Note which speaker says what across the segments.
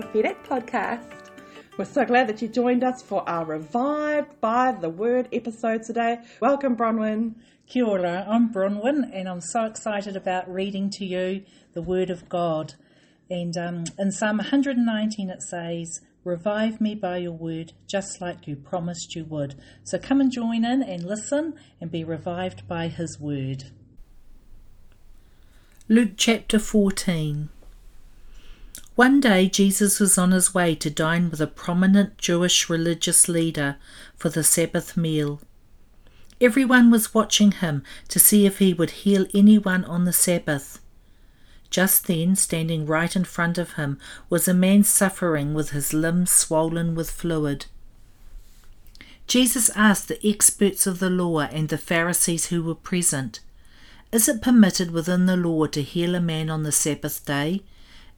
Speaker 1: Prophetic Podcast. We're so glad that you joined us for our Revived by the Word episode today. Welcome, Bronwyn.
Speaker 2: Kia ora, I'm Bronwyn, and I'm so excited about reading to you the Word of God. And um, in Psalm 119 it says, Revive me by your word, just like you promised you would. So come and join in and listen and be revived by his word. Luke chapter 14. One day Jesus was on his way to dine with a prominent Jewish religious leader for the Sabbath meal. Everyone was watching him to see if he would heal anyone on the Sabbath. Just then, standing right in front of him, was a man suffering with his limbs swollen with fluid. Jesus asked the experts of the law and the Pharisees who were present, Is it permitted within the law to heal a man on the Sabbath day?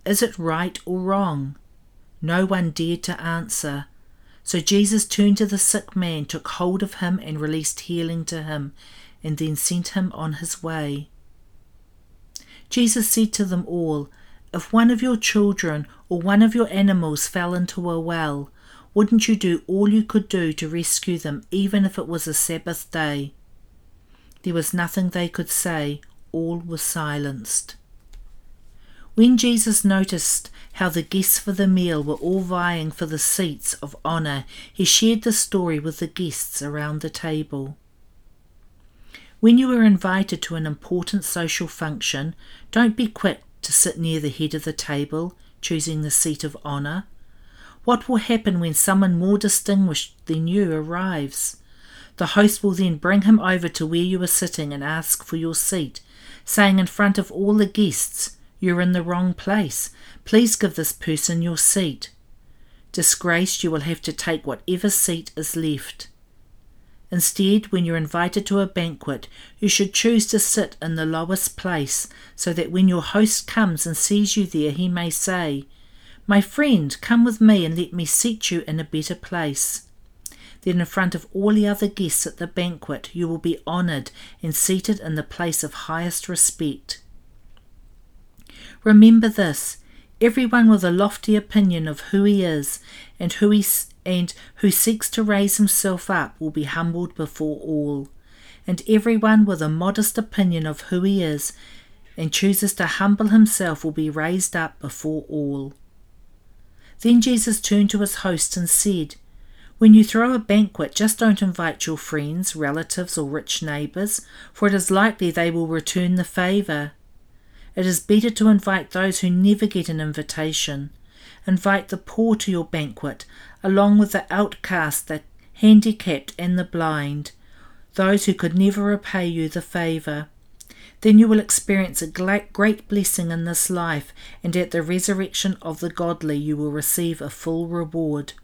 Speaker 2: Is it right or wrong? No one dared to answer. So Jesus turned to the sick man, took hold of him, and released healing to him, and then sent him on his way. Jesus said to them all, If one of your children or one of your animals fell into a well, wouldn't you do all you could do to rescue them, even if it was a Sabbath day? There was nothing they could say, all was silenced. When Jesus noticed how the guests for the meal were all vying for the seats of honour, he shared the story with the guests around the table. When you are invited to an important social function, don't be quick to sit near the head of the table, choosing the seat of honour. What will happen when someone more distinguished than you arrives? The host will then bring him over to where you are sitting and ask for your seat, saying in front of all the guests, You're in the wrong place. Please give this person your seat. Disgraced, you will have to take whatever seat is left. Instead, when you're invited to a banquet, you should choose to sit in the lowest place so that when your host comes and sees you there, he may say, My friend, come with me and let me seat you in a better place. Then, in front of all the other guests at the banquet, you will be honoured and seated in the place of highest respect. Remember this everyone with a lofty opinion of who he is and who he and who seeks to raise himself up will be humbled before all. And everyone with a modest opinion of who he is and chooses to humble himself will be raised up before all. Then Jesus turned to his host and said, When you throw a banquet, just don't invite your friends, relatives, or rich neighbours, for it is likely they will return the favour. It is better to invite those who never get an invitation. Invite the poor to your banquet, along with the outcast, the handicapped, and the blind, those who could never repay you the favour. Then you will experience a great blessing in this life, and at the resurrection of the godly you will receive a full reward.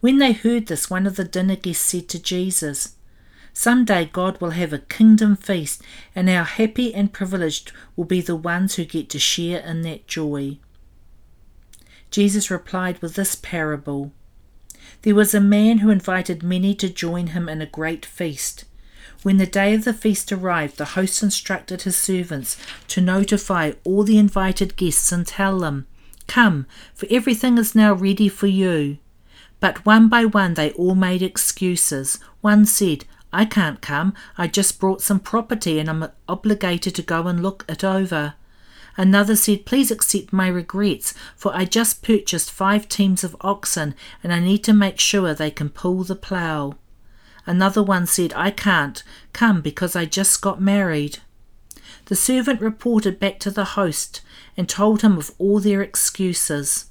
Speaker 2: When they heard this, one of the dinner guests said to Jesus, Some day God will have a kingdom feast, and our happy and privileged will be the ones who get to share in that joy. Jesus replied with this parable There was a man who invited many to join him in a great feast. When the day of the feast arrived, the host instructed his servants to notify all the invited guests and tell them, Come, for everything is now ready for you. But one by one they all made excuses. One said, I can't come, I just brought some property and I'm obligated to go and look it over. Another said, Please accept my regrets, for I just purchased five teams of oxen and I need to make sure they can pull the plough. Another one said, I can't come because I just got married. The servant reported back to the host and told him of all their excuses.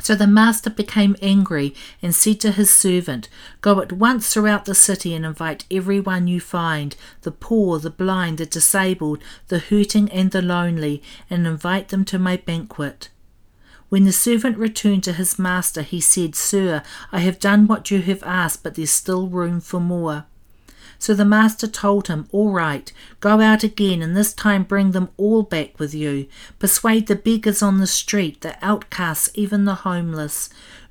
Speaker 2: So the master became angry and said to his servant, Go at once throughout the city and invite everyone you find the poor, the blind, the disabled, the hurting, and the lonely and invite them to my banquet. When the servant returned to his master, he said, Sir, I have done what you have asked, but there's still room for more. So the master told him, All right, go out again, and this time bring them all back with you. Persuade the beggars on the street, the outcasts, even the homeless.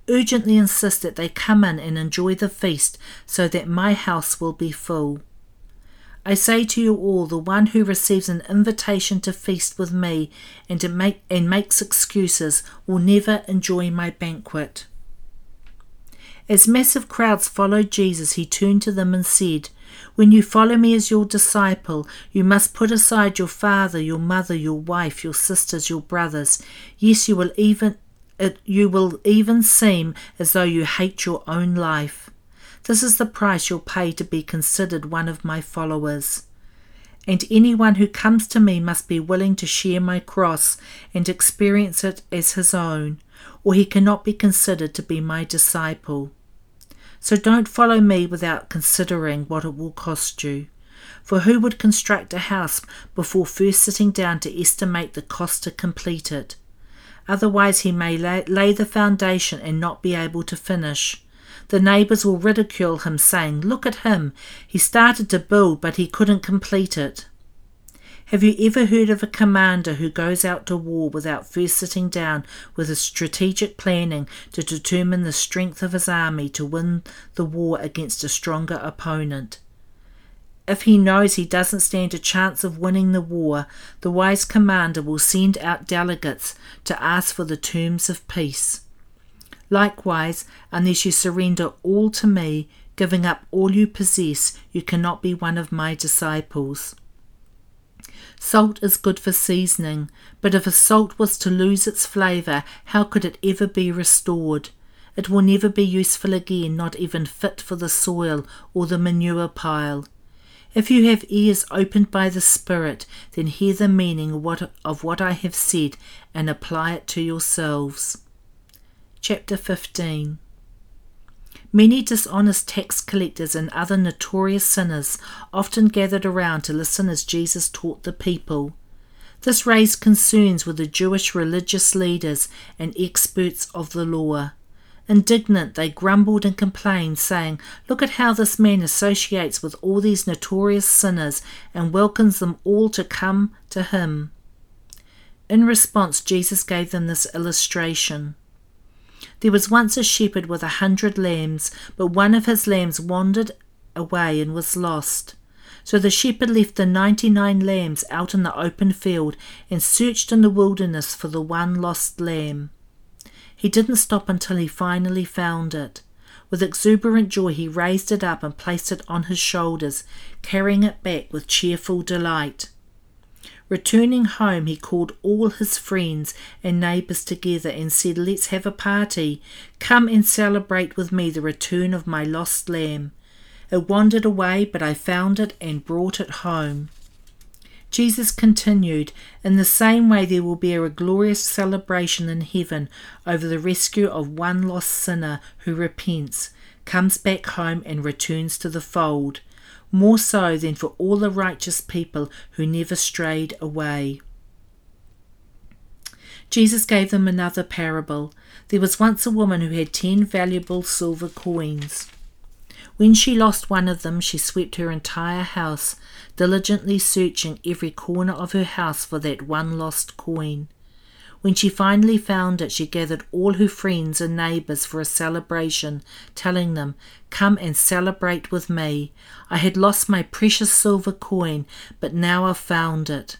Speaker 2: Urgently insist that they come in and enjoy the feast, so that my house will be full. I say to you all, the one who receives an invitation to feast with me and, make, and makes excuses will never enjoy my banquet. As massive crowds followed Jesus, he turned to them and said, When you follow me as your disciple, you must put aside your father, your mother, your wife, your sisters, your brothers. Yes, you will even it, you will even seem as though you hate your own life. This is the price you'll pay to be considered one of my followers. And anyone who comes to me must be willing to share my cross and experience it as his own, or he cannot be considered to be my disciple. So don't follow me without considering what it will cost you. For who would construct a house before first sitting down to estimate the cost to complete it? Otherwise, he may lay, lay the foundation and not be able to finish. The neighbours will ridicule him, saying, Look at him. He started to build, but he couldn't complete it. Have you ever heard of a commander who goes out to war without first sitting down with a strategic planning to determine the strength of his army to win the war against a stronger opponent? If he knows he doesn't stand a chance of winning the war, the wise commander will send out delegates to ask for the terms of peace. Likewise, unless you surrender all to me, giving up all you possess, you cannot be one of my disciples. Salt is good for seasoning, but if a salt was to lose its flavour, how could it ever be restored? It will never be useful again, not even fit for the soil or the manure pile. If you have ears opened by the Spirit, then hear the meaning of what, I have said and apply it to yourselves. Chapter 15 Many dishonest tax collectors and other notorious sinners often gathered around to listen as Jesus taught the people. This raised concerns with the Jewish religious leaders and experts of the law. Indignant, they grumbled and complained, saying, Look at how this man associates with all these notorious sinners and welcomes them all to come to him. In response, Jesus gave them this illustration. There was once a shepherd with a hundred lambs, but one of his lambs wandered away and was lost. So the shepherd left the ninety nine lambs out in the open field and searched in the wilderness for the one lost lamb. He didn't stop until he finally found it. With exuberant joy, he raised it up and placed it on his shoulders, carrying it back with cheerful delight. Returning home, he called all his friends and neighbours together and said, Let's have a party. Come and celebrate with me the return of my lost lamb. It wandered away, but I found it and brought it home. Jesus continued, In the same way, there will be a glorious celebration in heaven over the rescue of one lost sinner who repents, comes back home, and returns to the fold more so than for all the righteous people who never strayed away. Jesus gave them another parable. There was once a woman who had ten valuable silver coins. When she lost one of them, she swept her entire house, diligently searching every corner of her house for that one lost coin. When she finally found it, she gathered all her friends and neighbours for a celebration, telling them, Come and celebrate with me. I had lost my precious silver coin, but now I've found it.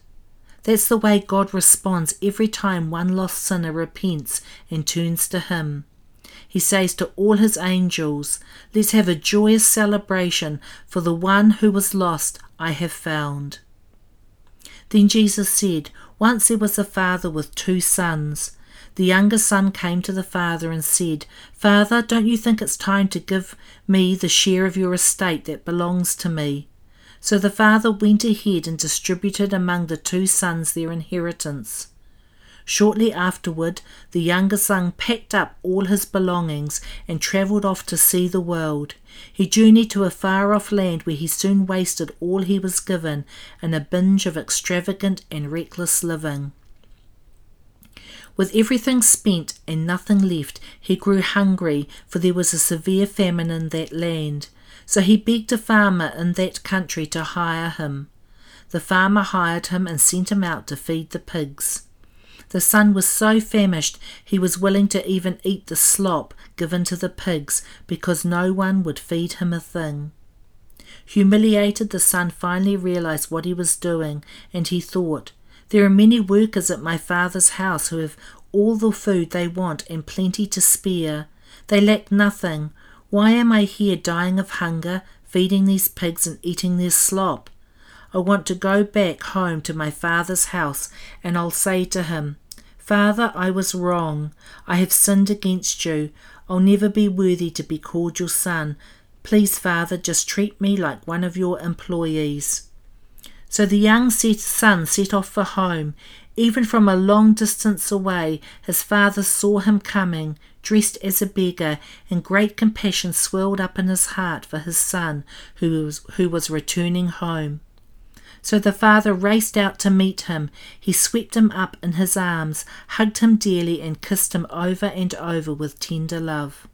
Speaker 2: That's the way God responds every time one lost sinner repents and turns to Him. He says to all His angels, Let's have a joyous celebration, for the one who was lost I have found. Then Jesus said, once there was a father with two sons. The younger son came to the father and said, Father, don't you think it's time to give me the share of your estate that belongs to me? So the father went ahead and distributed among the two sons their inheritance. Shortly afterward, the younger son packed up all his belongings and travelled off to see the world. He journeyed to a far off land where he soon wasted all he was given in a binge of extravagant and reckless living. With everything spent and nothing left, he grew hungry, for there was a severe famine in that land. So he begged a farmer in that country to hire him. The farmer hired him and sent him out to feed the pigs. The son was so famished he was willing to even eat the slop given to the pigs because no one would feed him a thing. Humiliated, the son finally realized what he was doing, and he thought, There are many workers at my father's house who have all the food they want and plenty to spare. They lack nothing. Why am I here dying of hunger, feeding these pigs and eating their slop? I want to go back home to my father's house, and I'll say to him, Father, I was wrong. I have sinned against you. I'll never be worthy to be called your son. Please, Father, just treat me like one of your employees. So the young son set off for home. Even from a long distance away, his father saw him coming, dressed as a beggar, and great compassion swelled up in his heart for his son who was, who was returning home. So the father raced out to meet him. He swept him up in his arms, hugged him dearly, and kissed him over and over with tender love.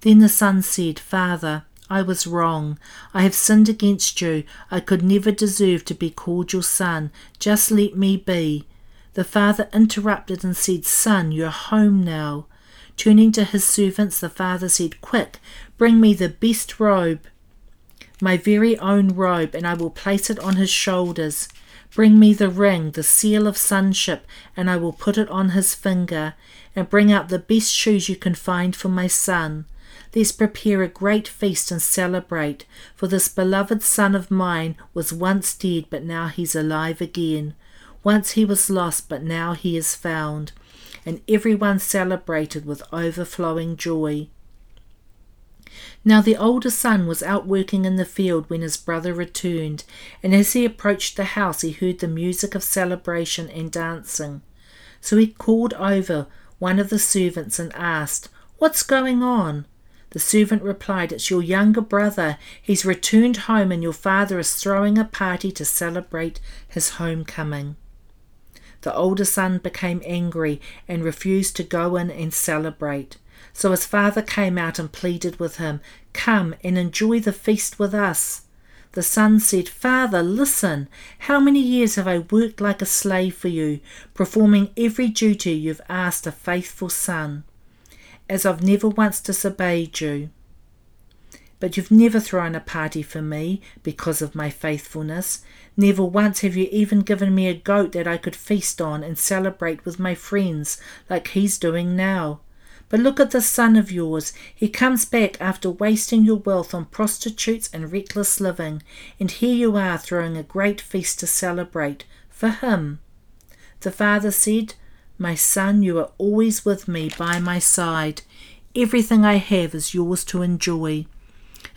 Speaker 2: Then the son said, Father, I was wrong. I have sinned against you. I could never deserve to be called your son. Just let me be. The father interrupted and said, Son, you're home now. Turning to his servants, the father said, Quick, bring me the best robe my very own robe, and I will place it on his shoulders. Bring me the ring, the seal of sonship, and I will put it on his finger, and bring out the best shoes you can find for my son. Let's prepare a great feast and celebrate, for this beloved son of mine was once dead, but now he's alive again. Once he was lost, but now he is found. And everyone celebrated with overflowing joy. Now the older son was out working in the field when his brother returned, and as he approached the house he heard the music of celebration and dancing. So he called over one of the servants and asked, What's going on? The servant replied, It's your younger brother. He's returned home, and your father is throwing a party to celebrate his homecoming. The older son became angry and refused to go in and celebrate. So his father came out and pleaded with him, Come and enjoy the feast with us. The son said, Father, listen. How many years have I worked like a slave for you, performing every duty you've asked a faithful son, as I've never once disobeyed you. But you've never thrown a party for me because of my faithfulness. Never once have you even given me a goat that I could feast on and celebrate with my friends like he's doing now. But look at this son of yours. He comes back after wasting your wealth on prostitutes and reckless living, and here you are throwing a great feast to celebrate for him. The father said, My son, you are always with me by my side. Everything I have is yours to enjoy.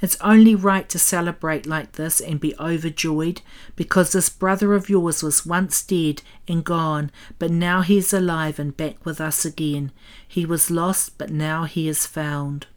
Speaker 2: It's only right to celebrate like this and be overjoyed because this brother of yours was once dead and gone, but now he is alive and back with us again. He was lost, but now he is found.